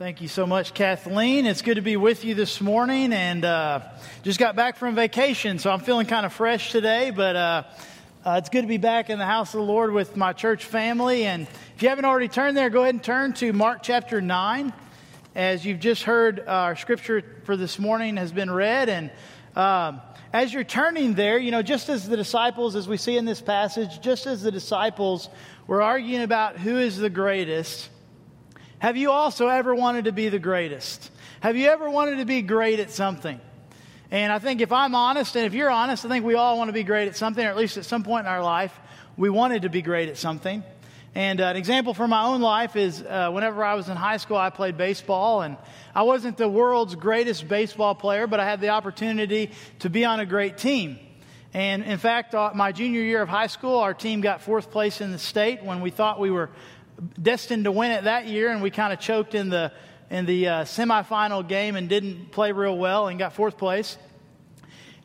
Thank you so much, Kathleen. It's good to be with you this morning and uh, just got back from vacation, so I'm feeling kind of fresh today, but uh, uh, it's good to be back in the house of the Lord with my church family. And if you haven't already turned there, go ahead and turn to Mark chapter 9. As you've just heard, uh, our scripture for this morning has been read. And um, as you're turning there, you know, just as the disciples, as we see in this passage, just as the disciples were arguing about who is the greatest have you also ever wanted to be the greatest? Have you ever wanted to be great at something? And I think if I'm honest, and if you're honest, I think we all want to be great at something, or at least at some point in our life, we wanted to be great at something. And uh, an example from my own life is uh, whenever I was in high school, I played baseball, and I wasn't the world's greatest baseball player, but I had the opportunity to be on a great team. And in fact, uh, my junior year of high school, our team got fourth place in the state when we thought we were destined to win it that year, and we kind of choked in the in the uh, semifinal game and didn't play real well and got fourth place.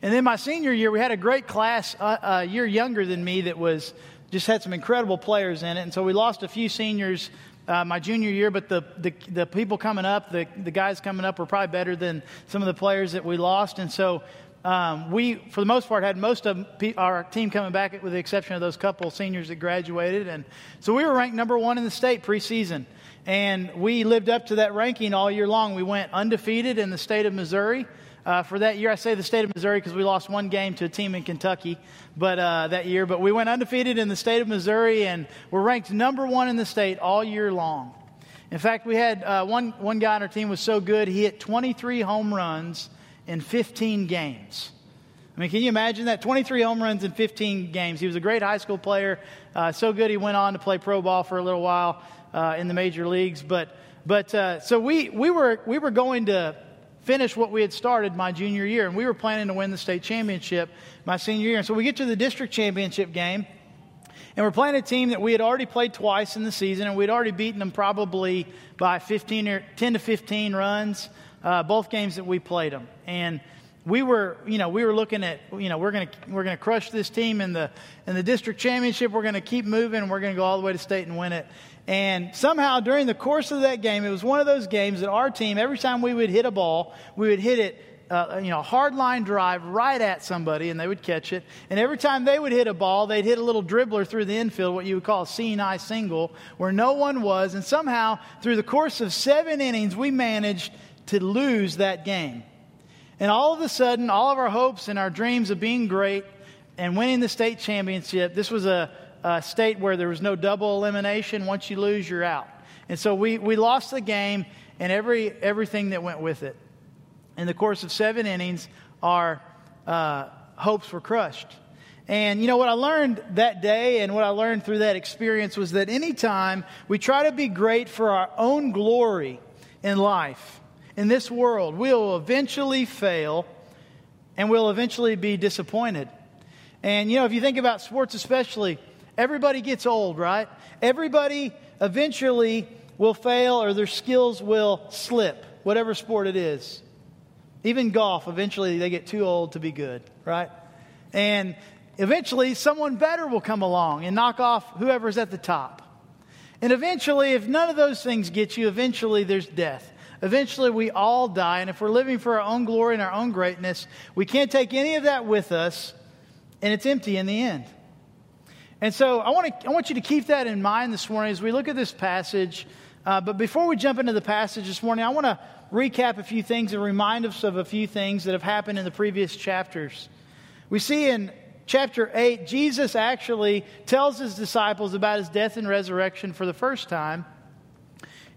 And then my senior year, we had a great class uh, a year younger than me that was just had some incredible players in it, and so we lost a few seniors. Uh, my junior year, but the, the, the people coming up, the, the guys coming up were probably better than some of the players that we lost. And so um, we, for the most part, had most of our team coming back, with the exception of those couple seniors that graduated. And so we were ranked number one in the state preseason. And we lived up to that ranking all year long. We went undefeated in the state of Missouri. Uh, for that year, I say the state of Missouri because we lost one game to a team in Kentucky, but uh, that year. But we went undefeated in the state of Missouri, and we're ranked number one in the state all year long. In fact, we had uh, one one guy on our team was so good he hit 23 home runs in 15 games. I mean, can you imagine that? 23 home runs in 15 games. He was a great high school player. Uh, so good he went on to play pro ball for a little while uh, in the major leagues. But, but uh, so we, we, were, we were going to finish what we had started my junior year, and we were planning to win the state championship my senior year. And so we get to the district championship game, and we're playing a team that we had already played twice in the season, and we'd already beaten them probably by 15 or 10 to 15 runs uh, both games that we played them. And we were, you know, we were looking at, you know, we're going to we're going to crush this team in the in the district championship. We're going to keep moving. and We're going to go all the way to state and win it. And somehow during the course of that game, it was one of those games that our team, every time we would hit a ball, we would hit it uh, you know, hard line drive right at somebody and they would catch it. And every time they would hit a ball, they'd hit a little dribbler through the infield, what you would call a seeing single, where no one was. And somehow, through the course of seven innings, we managed to lose that game. And all of a sudden, all of our hopes and our dreams of being great and winning the state championship, this was a, a state where there was no double elimination. Once you lose, you're out. And so we, we lost the game and every, everything that went with it. In the course of seven innings, our uh, hopes were crushed. And you know what I learned that day and what I learned through that experience was that anytime we try to be great for our own glory in life, in this world, we'll eventually fail and we'll eventually be disappointed. And, you know, if you think about sports especially, everybody gets old, right? Everybody eventually will fail or their skills will slip, whatever sport it is. Even golf, eventually they get too old to be good, right? And eventually someone better will come along and knock off whoever's at the top. And eventually, if none of those things get you, eventually there's death. Eventually, we all die, and if we're living for our own glory and our own greatness, we can't take any of that with us, and it's empty in the end. And so, I want, to, I want you to keep that in mind this morning as we look at this passage. Uh, but before we jump into the passage this morning, I want to recap a few things and remind us of a few things that have happened in the previous chapters. We see in chapter 8, Jesus actually tells his disciples about his death and resurrection for the first time.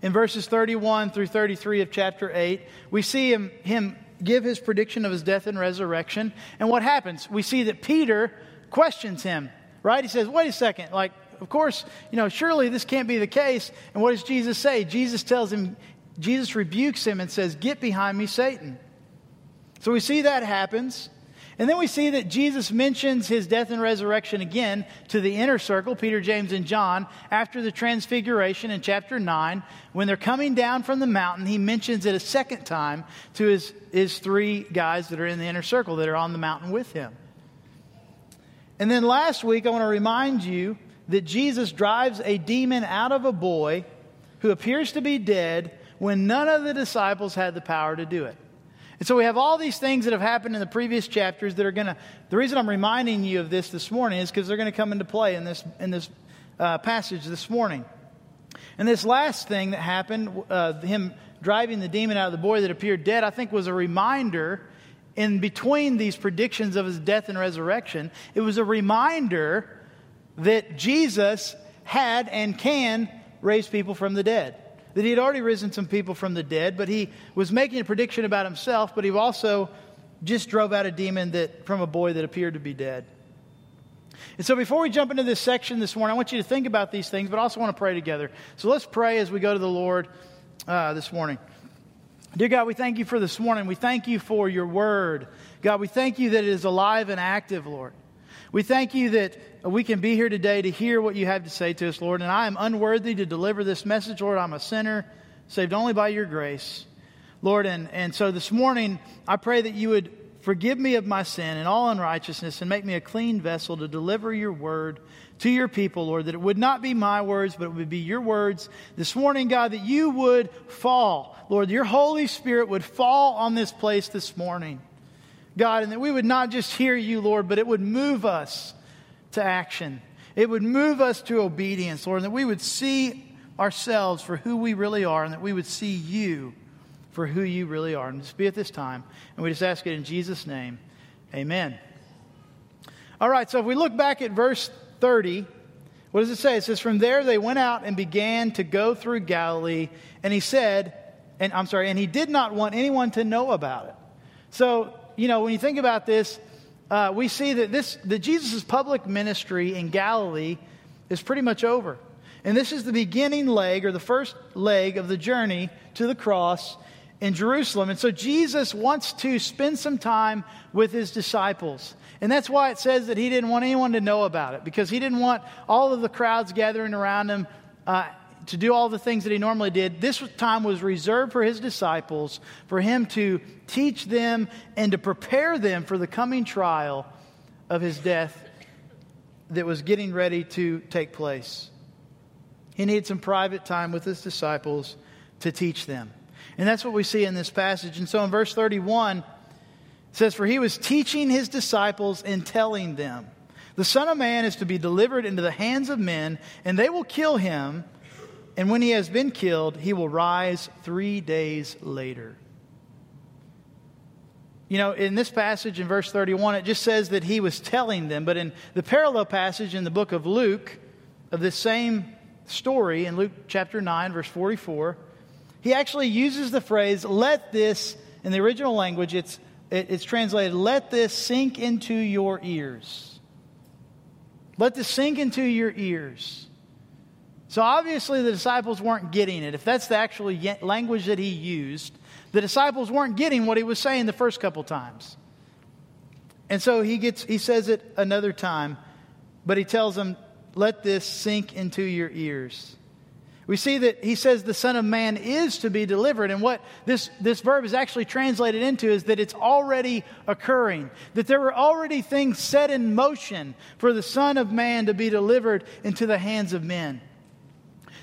In verses 31 through 33 of chapter 8, we see him, him give his prediction of his death and resurrection. And what happens? We see that Peter questions him, right? He says, wait a second, like, of course, you know, surely this can't be the case. And what does Jesus say? Jesus tells him, Jesus rebukes him and says, Get behind me, Satan. So we see that happens. And then we see that Jesus mentions his death and resurrection again to the inner circle, Peter, James, and John, after the transfiguration in chapter 9. When they're coming down from the mountain, he mentions it a second time to his, his three guys that are in the inner circle that are on the mountain with him. And then last week, I want to remind you that Jesus drives a demon out of a boy who appears to be dead when none of the disciples had the power to do it. And so we have all these things that have happened in the previous chapters that are going to. The reason I'm reminding you of this this morning is because they're going to come into play in this, in this uh, passage this morning. And this last thing that happened, uh, him driving the demon out of the boy that appeared dead, I think was a reminder in between these predictions of his death and resurrection. It was a reminder that Jesus had and can raise people from the dead. That he had already risen some people from the dead, but he was making a prediction about himself, but he also just drove out a demon that, from a boy that appeared to be dead. And so before we jump into this section this morning, I want you to think about these things, but also want to pray together. So let's pray as we go to the Lord uh, this morning. Dear God, we thank you for this morning. We thank you for your word. God, we thank you that it is alive and active, Lord. We thank you that we can be here today to hear what you have to say to us, Lord. And I am unworthy to deliver this message, Lord. I'm a sinner, saved only by your grace, Lord. And, and so this morning, I pray that you would forgive me of my sin and all unrighteousness and make me a clean vessel to deliver your word to your people, Lord, that it would not be my words, but it would be your words this morning, God, that you would fall, Lord, your Holy Spirit would fall on this place this morning. God, and that we would not just hear you, Lord, but it would move us to action. It would move us to obedience, Lord, and that we would see ourselves for who we really are, and that we would see you for who you really are. And just be at this time. And we just ask it in Jesus' name. Amen. All right, so if we look back at verse 30, what does it say? It says, From there they went out and began to go through Galilee. And he said, and I'm sorry, and he did not want anyone to know about it. So you know, when you think about this, uh, we see that this that Jesus' public ministry in Galilee is pretty much over. And this is the beginning leg or the first leg of the journey to the cross in Jerusalem. And so Jesus wants to spend some time with his disciples. And that's why it says that he didn't want anyone to know about it, because he didn't want all of the crowds gathering around him uh, to do all the things that he normally did. This time was reserved for his disciples, for him to teach them and to prepare them for the coming trial of his death that was getting ready to take place. He needed some private time with his disciples to teach them. And that's what we see in this passage. And so in verse 31, it says, For he was teaching his disciples and telling them, The Son of Man is to be delivered into the hands of men, and they will kill him and when he has been killed, he will rise three days later. You know, in this passage in verse 31, it just says that he was telling them. But in the parallel passage in the book of Luke, of this same story, in Luke chapter 9, verse 44, he actually uses the phrase, let this, in the original language, it's, it's translated, let this sink into your ears. Let this sink into your ears. So obviously, the disciples weren't getting it. If that's the actual language that he used, the disciples weren't getting what he was saying the first couple times. And so he, gets, he says it another time, but he tells them, Let this sink into your ears. We see that he says the Son of Man is to be delivered. And what this, this verb is actually translated into is that it's already occurring, that there were already things set in motion for the Son of Man to be delivered into the hands of men.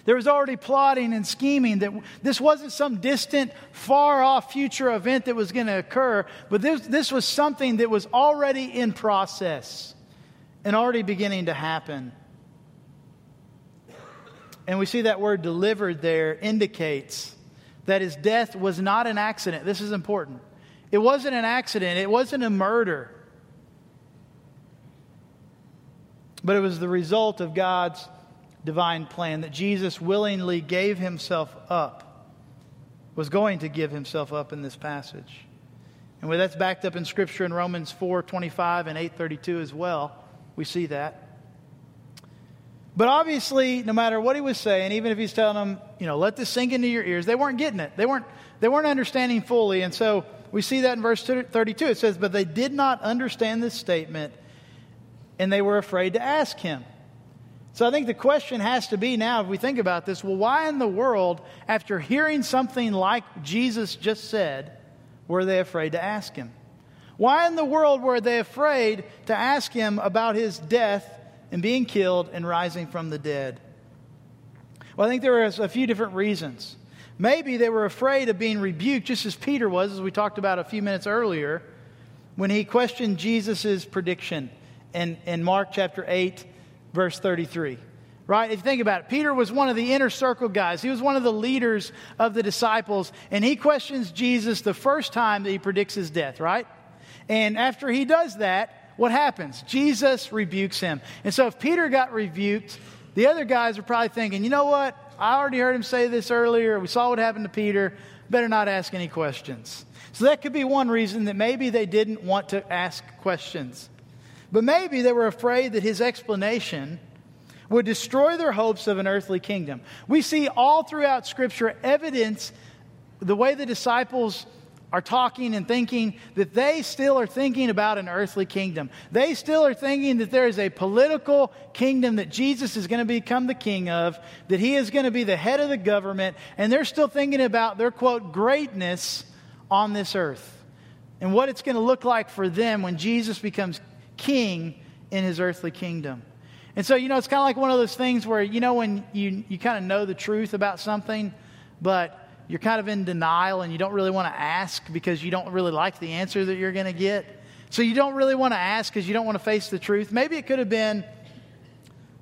There was already plotting and scheming that this wasn't some distant, far off future event that was going to occur, but this, this was something that was already in process and already beginning to happen. And we see that word delivered there indicates that his death was not an accident. This is important. It wasn't an accident, it wasn't a murder, but it was the result of God's divine plan that Jesus willingly gave himself up, was going to give himself up in this passage. And where that's backed up in Scripture in Romans 4 25 and 8 32 as well. We see that. But obviously, no matter what he was saying, even if he's telling them, you know, let this sink into your ears, they weren't getting it. They weren't, they weren't understanding fully. And so we see that in verse 32. It says, But they did not understand this statement, and they were afraid to ask him. So I think the question has to be now, if we think about this, well, why in the world, after hearing something like Jesus just said, were they afraid to ask him? Why in the world were they afraid to ask him about his death and being killed and rising from the dead? Well, I think there are a few different reasons. Maybe they were afraid of being rebuked, just as Peter was, as we talked about a few minutes earlier, when he questioned Jesus' prediction in, in Mark chapter 8, verse 33. Right? If you think about it, Peter was one of the inner circle guys. He was one of the leaders of the disciples, and he questions Jesus the first time that he predicts his death, right? And after he does that, what happens? Jesus rebukes him. And so if Peter got rebuked, the other guys are probably thinking, you know what? I already heard him say this earlier. We saw what happened to Peter. Better not ask any questions. So that could be one reason that maybe they didn't want to ask questions. But maybe they were afraid that his explanation would destroy their hopes of an earthly kingdom. We see all throughout Scripture evidence the way the disciples are talking and thinking that they still are thinking about an earthly kingdom. They still are thinking that there is a political kingdom that Jesus is going to become the king of, that he is going to be the head of the government, and they're still thinking about their quote greatness on this earth and what it's going to look like for them when Jesus becomes king in his earthly kingdom. And so, you know, it's kind of like one of those things where, you know, when you, you kind of know the truth about something, but you're kind of in denial and you don't really want to ask because you don't really like the answer that you're going to get. So you don't really want to ask because you don't want to face the truth. Maybe it could have been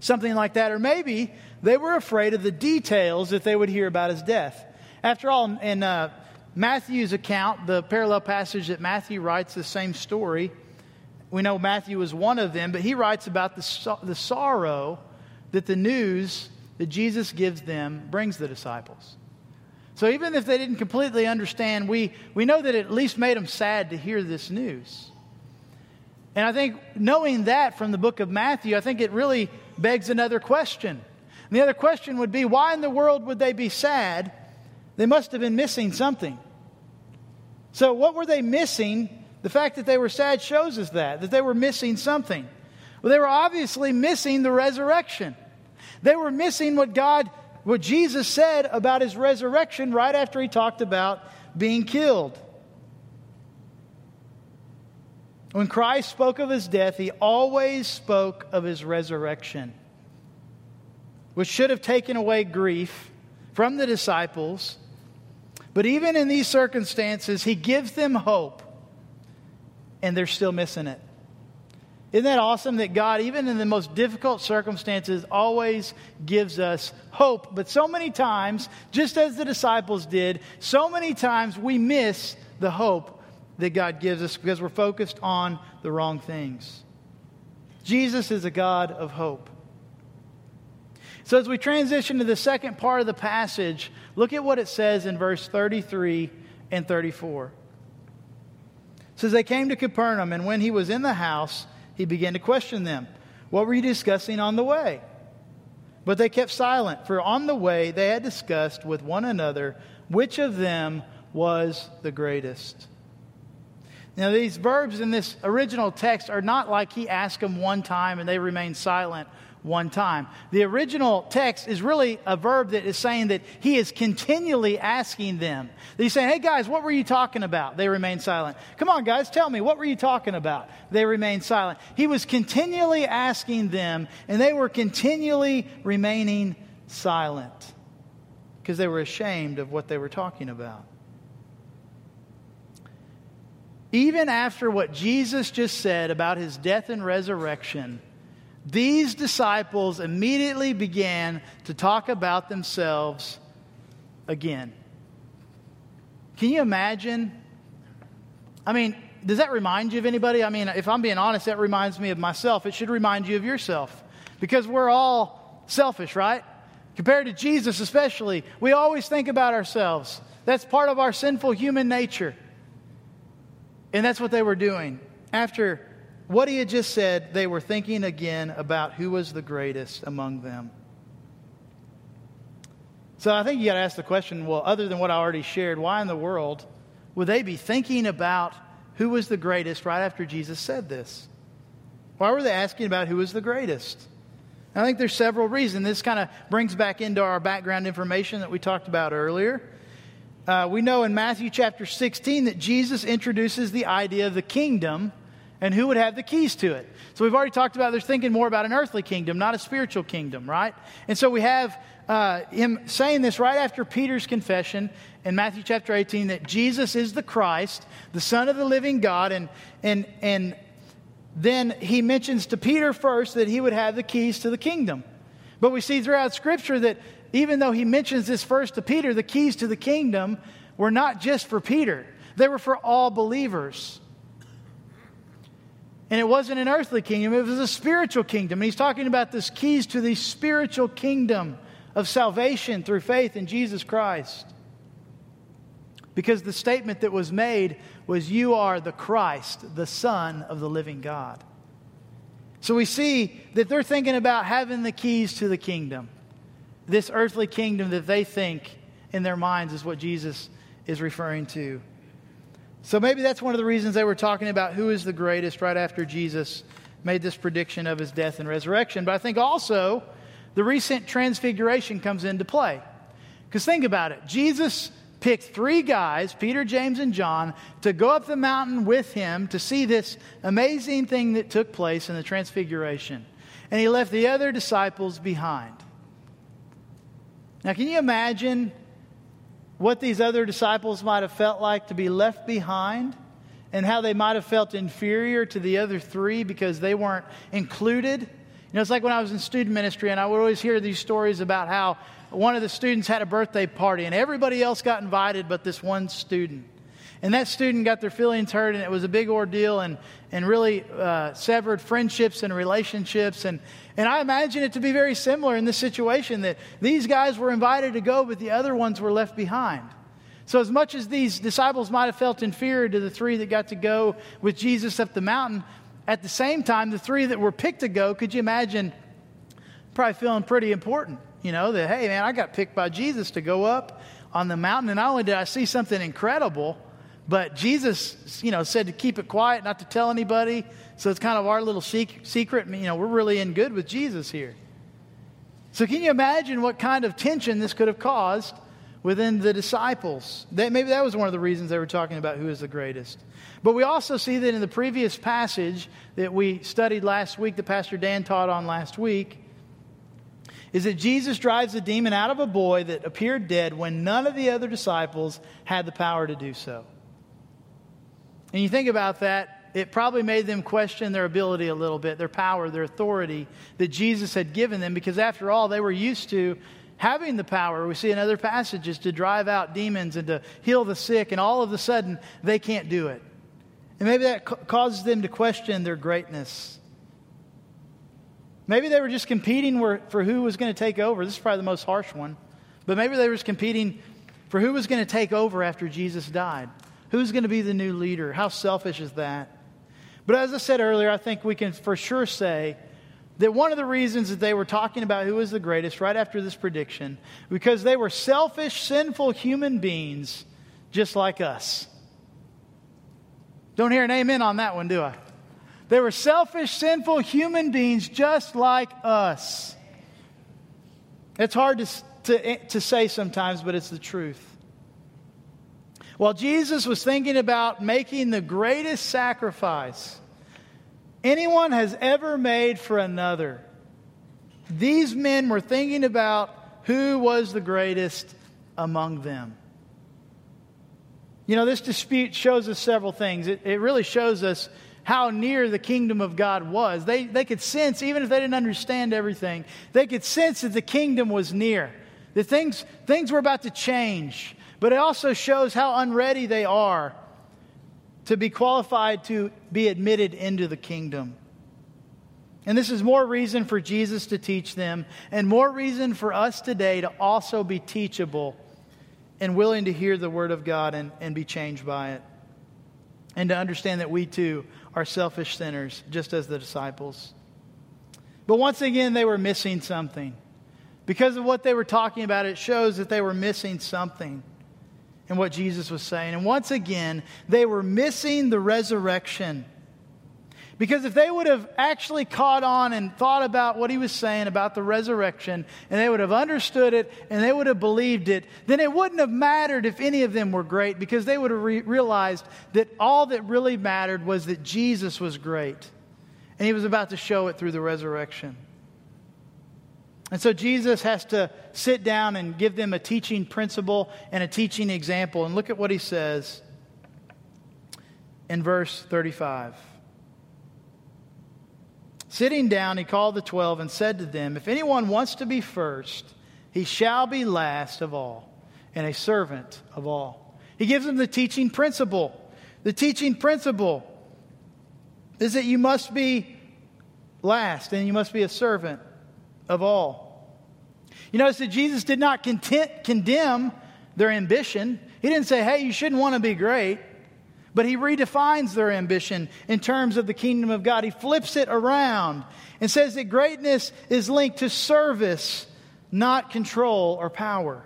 something like that. Or maybe they were afraid of the details that they would hear about his death. After all, in uh, Matthew's account, the parallel passage that Matthew writes the same story, we know Matthew is one of them, but he writes about the, the sorrow that the news that Jesus gives them brings the disciples. So even if they didn't completely understand, we, we know that it at least made them sad to hear this news. And I think knowing that from the book of Matthew, I think it really begs another question. And the other question would be why in the world would they be sad? They must have been missing something. So, what were they missing? The fact that they were sad shows us that, that they were missing something. Well, they were obviously missing the resurrection. They were missing what God what Jesus said about his resurrection right after he talked about being killed. When Christ spoke of his death, he always spoke of his resurrection, which should have taken away grief from the disciples. But even in these circumstances, he gives them hope, and they're still missing it. Isn't that awesome that God, even in the most difficult circumstances, always gives us hope? But so many times, just as the disciples did, so many times we miss the hope that God gives us because we're focused on the wrong things. Jesus is a God of hope. So, as we transition to the second part of the passage, look at what it says in verse 33 and 34. Says, They came to Capernaum, and when he was in the house, he began to question them. What were you discussing on the way? But they kept silent, for on the way they had discussed with one another which of them was the greatest. Now, these verbs in this original text are not like he asked them one time and they remained silent one time. The original text is really a verb that is saying that he is continually asking them. He's saying, Hey guys, what were you talking about? They remain silent. Come on, guys, tell me, what were you talking about? They remain silent. He was continually asking them, and they were continually remaining silent because they were ashamed of what they were talking about. Even after what Jesus just said about his death and resurrection, these disciples immediately began to talk about themselves again. Can you imagine? I mean, does that remind you of anybody? I mean, if I'm being honest, that reminds me of myself. It should remind you of yourself because we're all selfish, right? Compared to Jesus, especially, we always think about ourselves. That's part of our sinful human nature. And that's what they were doing. After what he had just said, they were thinking again about who was the greatest among them. So I think you got to ask the question well, other than what I already shared, why in the world would they be thinking about who was the greatest right after Jesus said this? Why were they asking about who was the greatest? I think there's several reasons. This kind of brings back into our background information that we talked about earlier. Uh, we know in Matthew chapter 16 that Jesus introduces the idea of the kingdom and who would have the keys to it. So we've already talked about they're thinking more about an earthly kingdom, not a spiritual kingdom, right? And so we have uh, him saying this right after Peter's confession in Matthew chapter 18 that Jesus is the Christ, the Son of the living God, and, and, and then he mentions to Peter first that he would have the keys to the kingdom. But we see throughout Scripture that even though he mentions this first to Peter, the keys to the kingdom were not just for Peter, they were for all believers. And it wasn't an earthly kingdom, it was a spiritual kingdom. And he's talking about this keys to the spiritual kingdom of salvation through faith in Jesus Christ. Because the statement that was made was, You are the Christ, the Son of the living God. So we see that they're thinking about having the keys to the kingdom. This earthly kingdom that they think in their minds is what Jesus is referring to. So maybe that's one of the reasons they were talking about who is the greatest right after Jesus made this prediction of his death and resurrection. But I think also the recent transfiguration comes into play. Because think about it Jesus picked three guys, Peter, James, and John, to go up the mountain with him to see this amazing thing that took place in the transfiguration. And he left the other disciples behind. Now, can you imagine what these other disciples might have felt like to be left behind? And how they might have felt inferior to the other three because they weren't included You know, it's like when I was in student ministry, and I would always hear these stories about how one of the students had a birthday party, and everybody else got invited but this one student. And that student got their feelings hurt, and it was a big ordeal and, and really uh, severed friendships and relationships. And, and I imagine it to be very similar in this situation that these guys were invited to go, but the other ones were left behind. So, as much as these disciples might have felt inferior to the three that got to go with Jesus up the mountain, at the same time, the three that were picked to go, could you imagine probably feeling pretty important? You know, that, hey, man, I got picked by Jesus to go up on the mountain, and not only did I see something incredible, but Jesus, you know, said to keep it quiet, not to tell anybody. So it's kind of our little secret. You know, we're really in good with Jesus here. So can you imagine what kind of tension this could have caused within the disciples? That, maybe that was one of the reasons they were talking about who is the greatest. But we also see that in the previous passage that we studied last week, that Pastor Dan taught on last week, is that Jesus drives a demon out of a boy that appeared dead when none of the other disciples had the power to do so. And you think about that, it probably made them question their ability a little bit, their power, their authority that Jesus had given them, because after all, they were used to having the power, we see in other passages, to drive out demons and to heal the sick, and all of a sudden, they can't do it. And maybe that causes them to question their greatness. Maybe they were just competing for who was going to take over. This is probably the most harsh one. But maybe they were just competing for who was going to take over after Jesus died. Who's going to be the new leader? How selfish is that? But as I said earlier, I think we can for sure say that one of the reasons that they were talking about who was the greatest right after this prediction, because they were selfish, sinful human beings just like us. Don't hear an amen on that one, do I? They were selfish, sinful human beings just like us. It's hard to, to, to say sometimes, but it's the truth. While Jesus was thinking about making the greatest sacrifice anyone has ever made for another, these men were thinking about who was the greatest among them. You know, this dispute shows us several things. It, it really shows us how near the kingdom of God was. They, they could sense, even if they didn't understand everything, they could sense that the kingdom was near, that things, things were about to change. But it also shows how unready they are to be qualified to be admitted into the kingdom. And this is more reason for Jesus to teach them, and more reason for us today to also be teachable and willing to hear the word of God and, and be changed by it. And to understand that we too are selfish sinners, just as the disciples. But once again, they were missing something. Because of what they were talking about, it shows that they were missing something in what Jesus was saying. And once again, they were missing the resurrection. Because if they would have actually caught on and thought about what he was saying about the resurrection, and they would have understood it and they would have believed it, then it wouldn't have mattered if any of them were great because they would have re- realized that all that really mattered was that Jesus was great. And he was about to show it through the resurrection. And so Jesus has to sit down and give them a teaching principle and a teaching example. And look at what he says in verse 35. Sitting down, he called the twelve and said to them, If anyone wants to be first, he shall be last of all and a servant of all. He gives them the teaching principle. The teaching principle is that you must be last and you must be a servant of all. You notice that Jesus did not content, condemn their ambition. He didn't say, hey, you shouldn't want to be great. But he redefines their ambition in terms of the kingdom of God. He flips it around and says that greatness is linked to service, not control or power.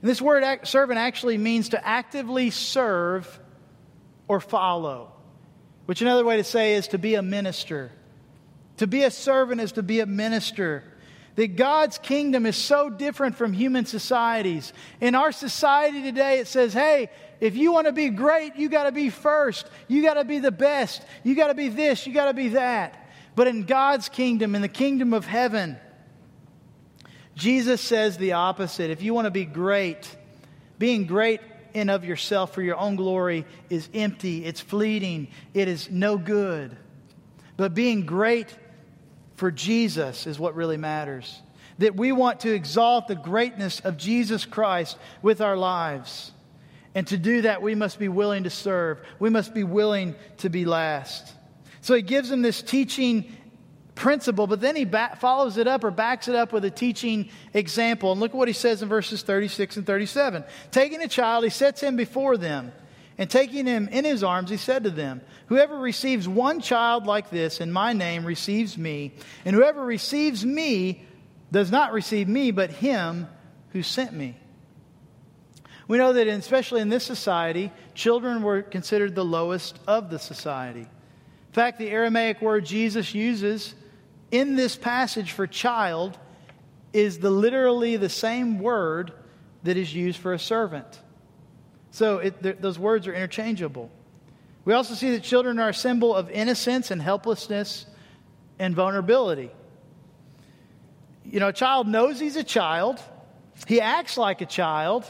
And this word servant actually means to actively serve or follow, which another way to say is to be a minister. To be a servant is to be a minister that God's kingdom is so different from human societies. In our society today, it says, hey, if you want to be great, you got to be first. You got to be the best. You got to be this. You got to be that. But in God's kingdom, in the kingdom of heaven, Jesus says the opposite. If you want to be great, being great in of yourself for your own glory is empty, it's fleeting, it is no good. But being great for Jesus is what really matters. That we want to exalt the greatness of Jesus Christ with our lives. And to do that, we must be willing to serve. We must be willing to be last. So he gives them this teaching principle, but then he follows it up or backs it up with a teaching example. And look at what he says in verses 36 and 37. Taking a child, he sets him before them. And taking him in his arms, he said to them, Whoever receives one child like this in my name receives me, and whoever receives me does not receive me, but him who sent me. We know that, especially in this society, children were considered the lowest of the society. In fact, the Aramaic word Jesus uses in this passage for child is the, literally the same word that is used for a servant. So it, those words are interchangeable. We also see that children are a symbol of innocence and helplessness and vulnerability. You know, a child knows he's a child, he acts like a child,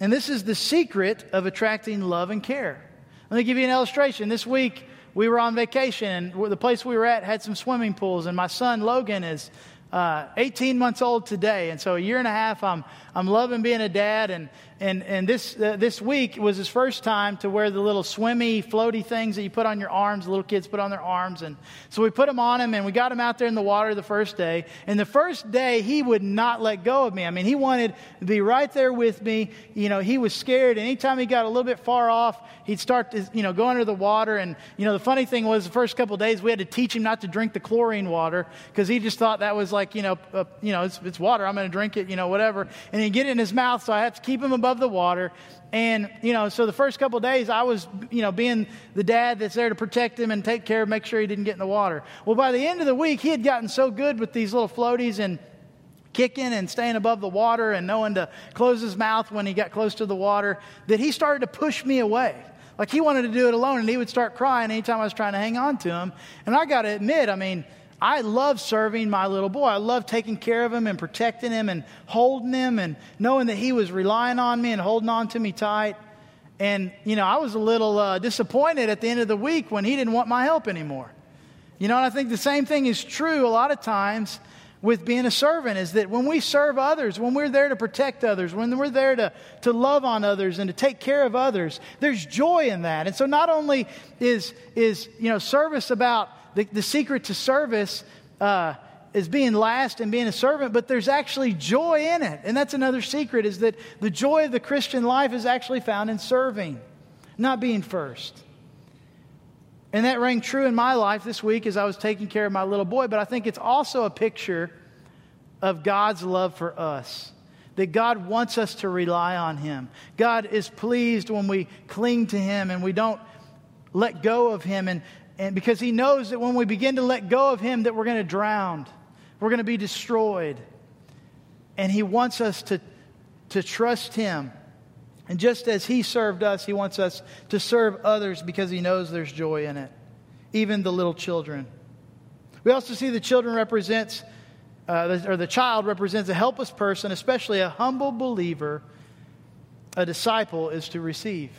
and this is the secret of attracting love and care. Let me give you an illustration. This week, we were on vacation, and the place we were at had some swimming pools, and my son Logan is uh, 18 months old today. And so a year and a half, I'm, I'm loving being a dad. And, and, and this, uh, this week was his first time to wear the little swimmy, floaty things that you put on your arms, the little kids put on their arms. And so we put them on him and we got him out there in the water the first day. And the first day, he would not let go of me. I mean, he wanted to be right there with me. You know, he was scared. And anytime he got a little bit far off, he'd start to, you know, go under the water. And, you know, the funny thing was the first couple days, we had to teach him not to drink the chlorine water because he just thought that was like, you know, uh, you know, it's, it's water. I'm going to drink it, you know, whatever. And he'd get it in his mouth, so I have to keep him above the water. And, you know, so the first couple days I was, you know, being the dad that's there to protect him and take care, make sure he didn't get in the water. Well, by the end of the week, he had gotten so good with these little floaties and kicking and staying above the water and knowing to close his mouth when he got close to the water that he started to push me away. Like he wanted to do it alone and he would start crying anytime I was trying to hang on to him. And I got to admit, I mean, I love serving my little boy. I love taking care of him and protecting him and holding him and knowing that he was relying on me and holding on to me tight. And, you know, I was a little uh, disappointed at the end of the week when he didn't want my help anymore. You know, and I think the same thing is true a lot of times with being a servant is that when we serve others, when we're there to protect others, when we're there to, to love on others and to take care of others, there's joy in that. And so not only is, is you know, service about the, the secret to service uh, is being last and being a servant, but there's actually joy in it. And that's another secret is that the joy of the Christian life is actually found in serving, not being first. And that rang true in my life this week as I was taking care of my little boy, but I think it's also a picture of God's love for us. That God wants us to rely on Him. God is pleased when we cling to Him and we don't let go of him and, and because he knows that when we begin to let go of him that we're going to drown. We're going to be destroyed. And he wants us to, to trust him. And just as he served us he wants us to serve others because he knows there's joy in it even the little children. We also see the children represents uh, or the child represents a helpless person especially a humble believer a disciple is to receive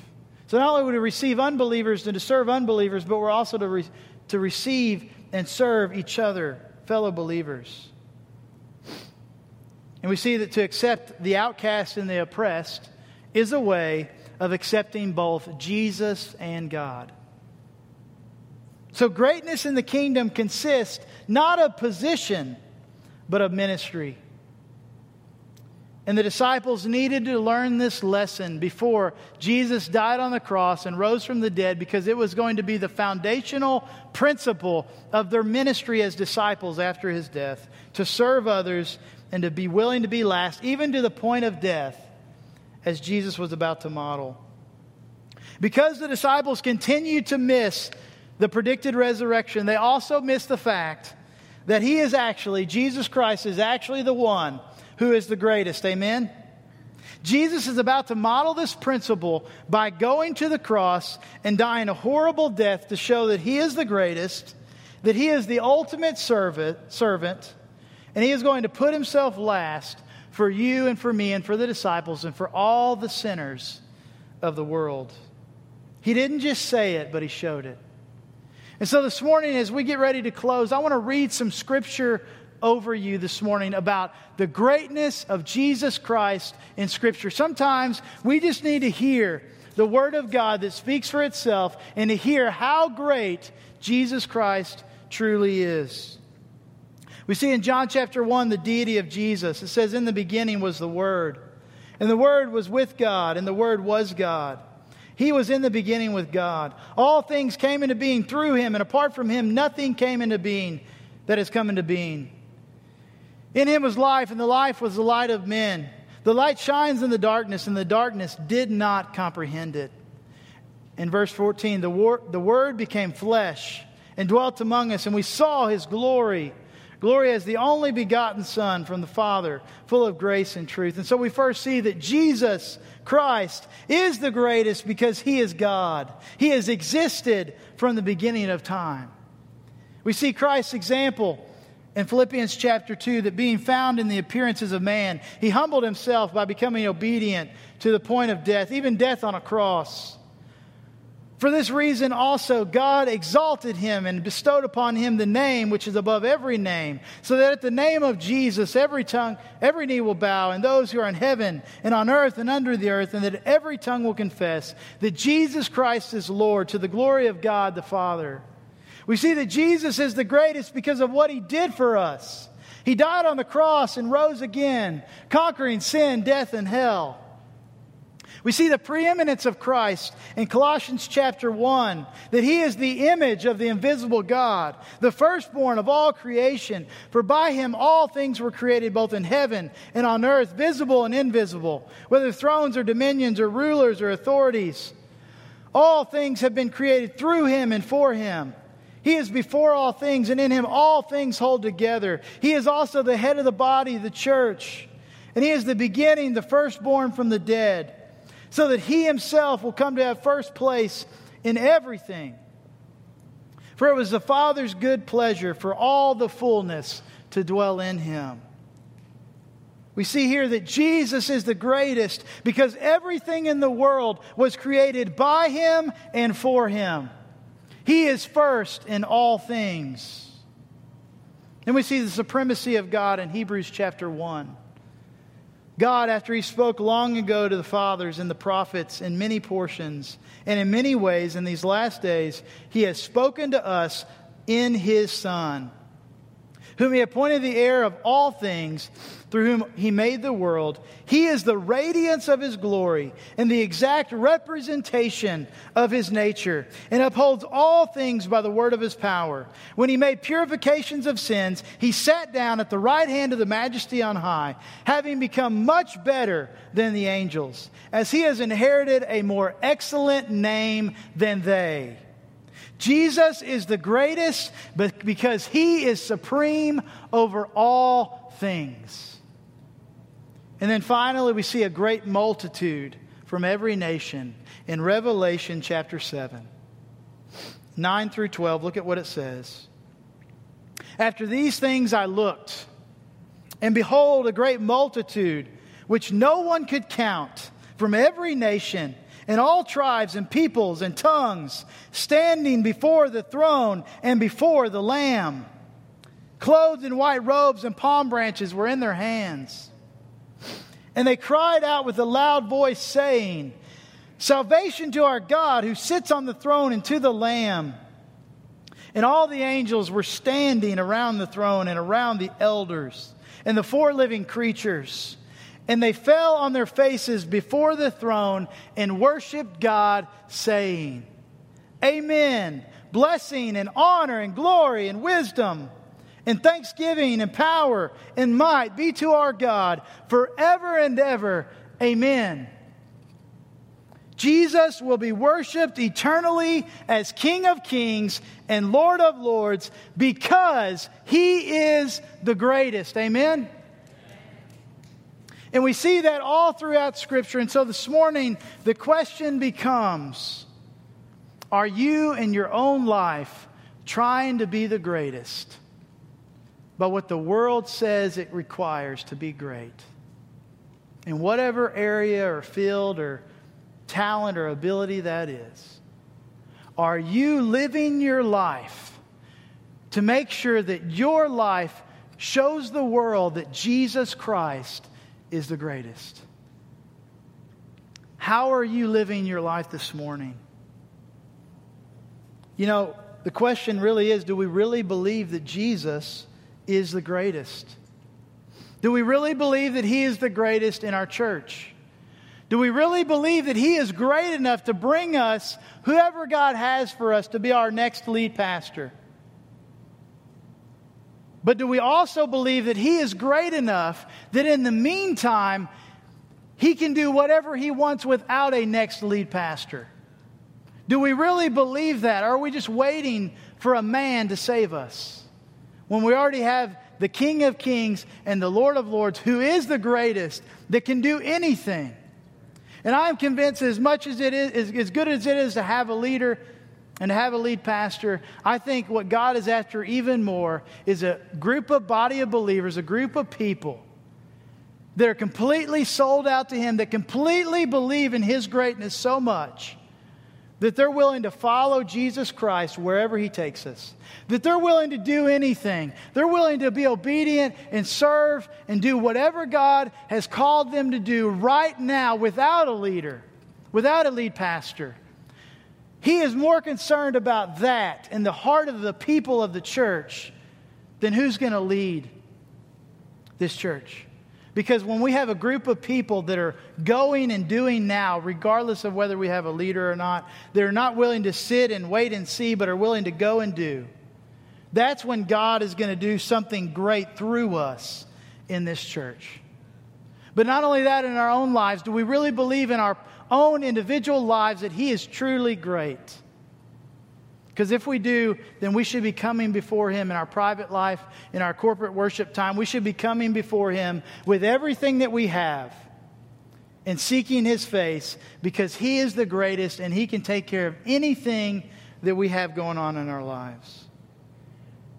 so not only would we receive unbelievers and to serve unbelievers, but we're also to, re- to receive and serve each other, fellow believers. And we see that to accept the outcast and the oppressed is a way of accepting both Jesus and God. So, greatness in the kingdom consists not of position, but of ministry. And the disciples needed to learn this lesson before Jesus died on the cross and rose from the dead because it was going to be the foundational principle of their ministry as disciples after his death to serve others and to be willing to be last, even to the point of death, as Jesus was about to model. Because the disciples continued to miss the predicted resurrection, they also missed the fact that he is actually, Jesus Christ is actually the one who is the greatest. Amen? Jesus is about to model this principle by going to the cross and dying a horrible death to show that he is the greatest, that he is the ultimate servant, servant, and he is going to put himself last for you and for me and for the disciples and for all the sinners of the world. He didn't just say it, but he showed it. And so this morning, as we get ready to close, I want to read some scripture over you this morning about the greatness of Jesus Christ in Scripture. Sometimes we just need to hear the Word of God that speaks for itself and to hear how great Jesus Christ truly is. We see in John chapter 1 the deity of Jesus. It says, In the beginning was the Word, and the Word was with God, and the Word was God. He was in the beginning with God. All things came into being through him, and apart from him, nothing came into being that has come into being. In him was life, and the life was the light of men. The light shines in the darkness, and the darkness did not comprehend it. In verse 14, the, the Word became flesh and dwelt among us, and we saw his glory. Glory as the only begotten Son from the Father, full of grace and truth. And so we first see that Jesus Christ is the greatest because he is God. He has existed from the beginning of time. We see Christ's example in Philippians chapter 2 that being found in the appearances of man, he humbled himself by becoming obedient to the point of death, even death on a cross. For this reason also God exalted him and bestowed upon him the name which is above every name, so that at the name of Jesus every tongue, every knee will bow, and those who are in heaven and on earth and under the earth, and that every tongue will confess that Jesus Christ is Lord to the glory of God the Father. We see that Jesus is the greatest because of what he did for us. He died on the cross and rose again, conquering sin, death, and hell. We see the preeminence of Christ in Colossians chapter 1, that he is the image of the invisible God, the firstborn of all creation. For by him all things were created, both in heaven and on earth, visible and invisible, whether thrones or dominions or rulers or authorities. All things have been created through him and for him. He is before all things, and in him all things hold together. He is also the head of the body, the church. And he is the beginning, the firstborn from the dead, so that he himself will come to have first place in everything. For it was the Father's good pleasure for all the fullness to dwell in him. We see here that Jesus is the greatest because everything in the world was created by him and for him. He is first in all things. Then we see the supremacy of God in Hebrews chapter 1. God, after He spoke long ago to the fathers and the prophets in many portions and in many ways in these last days, He has spoken to us in His Son whom he appointed the heir of all things, through whom he made the world. He is the radiance of his glory and the exact representation of his nature, and upholds all things by the word of his power. When he made purifications of sins, he sat down at the right hand of the majesty on high, having become much better than the angels, as he has inherited a more excellent name than they. Jesus is the greatest but because he is supreme over all things. And then finally, we see a great multitude from every nation in Revelation chapter 7. 9 through 12, look at what it says. After these things I looked, and behold, a great multitude, which no one could count, from every nation and all tribes and peoples and tongues, standing before the throne and before the Lamb. Clothed in white robes and palm branches were in their hands. And they cried out with a loud voice, saying, Salvation to our God who sits on the throne and to the Lamb. And all the angels were standing around the throne and around the elders and the four living creatures. And they fell on their faces before the throne and worshiped God, saying, Amen. Blessing and honor and glory and wisdom and thanksgiving and power and might be to our God forever and ever. Amen. Jesus will be worshiped eternally as King of Kings and Lord of Lords because he is the greatest. Amen. And we see that all throughout Scripture. And so this morning, the question becomes Are you in your own life trying to be the greatest? But what the world says it requires to be great. In whatever area or field or talent or ability that is, are you living your life to make sure that your life shows the world that Jesus Christ is the greatest? How are you living your life this morning? You know, the question really is do we really believe that Jesus is the greatest? Do we really believe that He is the greatest in our church? Do we really believe that He is great enough to bring us whoever God has for us to be our next lead pastor? But do we also believe that He is great enough that in the meantime, He can do whatever He wants without a next lead pastor? Do we really believe that? Or are we just waiting for a man to save us? When we already have the King of Kings and the Lord of Lords, who is the greatest, that can do anything. And I am convinced, as much as it is, as good as it is to have a leader and to have a lead pastor, I think what God is after even more is a group of body of believers, a group of people that are completely sold out to Him, that completely believe in His greatness so much that they're willing to follow Jesus Christ wherever He takes us, that they're willing to do anything. They're willing to be obedient and serve and do whatever God has called them to do right now without a leader, without a lead pastor. He is more concerned about that in the heart of the people of the church than who's going to lead this church. Because when we have a group of people that are going and doing now, regardless of whether we have a leader or not, they're not willing to sit and wait and see, but are willing to go and do, that's when God is going to do something great through us in this church. But not only that, in our own lives, do we really believe in our own individual lives that He is truly great? Because if we do, then we should be coming before Him in our private life, in our corporate worship time. We should be coming before Him with everything that we have and seeking His face because He is the greatest and He can take care of anything that we have going on in our lives.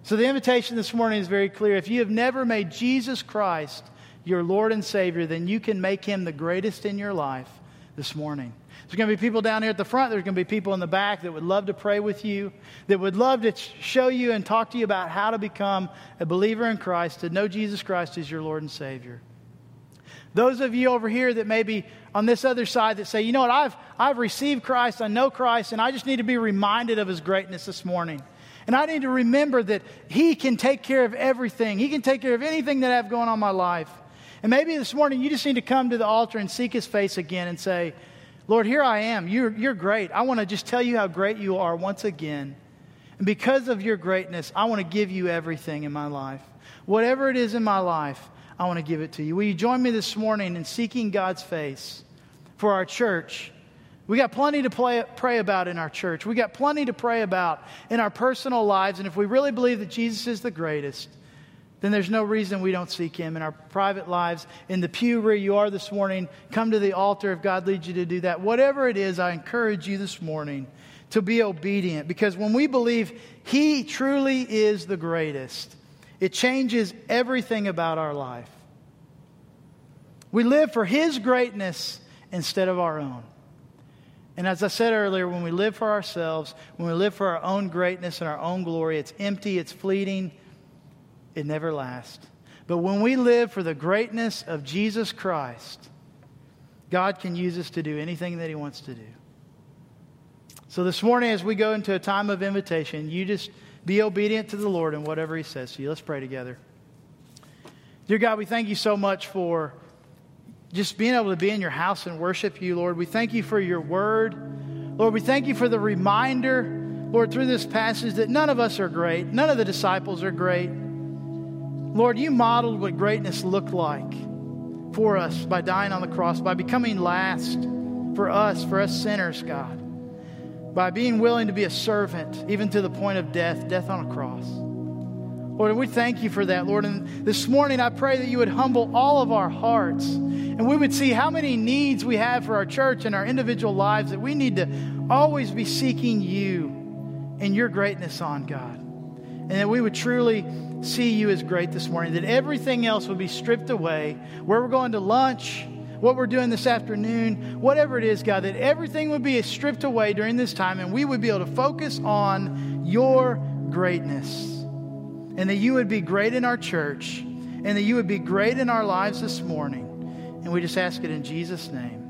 So the invitation this morning is very clear. If you have never made Jesus Christ your Lord and Savior, then you can make Him the greatest in your life this morning. There's going to be people down here at the front. There's going to be people in the back that would love to pray with you, that would love to show you and talk to you about how to become a believer in Christ, to know Jesus Christ as your Lord and Savior. Those of you over here that may be on this other side that say, you know what, I've, I've received Christ, I know Christ, and I just need to be reminded of his greatness this morning. And I need to remember that he can take care of everything. He can take care of anything that I have going on in my life. And maybe this morning you just need to come to the altar and seek his face again and say, Lord, here I am. You're, you're great. I want to just tell you how great you are once again. And because of your greatness, I want to give you everything in my life. Whatever it is in my life, I want to give it to you. Will you join me this morning in seeking God's face for our church, We got plenty to play, pray about in our church. We got plenty to pray about in our personal lives. And if we really believe that Jesus is the greatest, then there's no reason we don't seek Him in our private lives. In the pew where you are this morning, come to the altar if God leads you to do that. Whatever it is, I encourage you this morning to be obedient because when we believe He truly is the greatest, it changes everything about our life. We live for His greatness instead of our own. And as I said earlier, when we live for ourselves, when we live for our own greatness and our own glory, it's empty, it's fleeting, it never lasts. But when we live for the greatness of Jesus Christ, God can use us to do anything that He wants to do. So this morning, as we go into a time of invitation, you just be obedient to the Lord in whatever He says to you. Let's pray together. Dear God, we thank you so much for just being able to be in your house and worship you, Lord. We thank you for your word. Lord, we thank you for the reminder, Lord, through this passage that none of us are great, none of the disciples are great. Lord, you modeled what greatness looked like for us by dying on the cross, by becoming last for us, for us sinners, God, by being willing to be a servant, even to the point of death, death on a cross. Lord, and we thank you for that, Lord. And this morning, I pray that you would humble all of our hearts and we would see how many needs we have for our church and our individual lives that we need to always be seeking you and your greatness on, God. And that we would truly see you as great this morning, that everything else would be stripped away, where we're going to lunch, what we're doing this afternoon, whatever it is, God, that everything would be stripped away during this time and we would be able to focus on your greatness and that you would be great in our church and that you would be great in our lives this morning. And we just ask it in Jesus' name.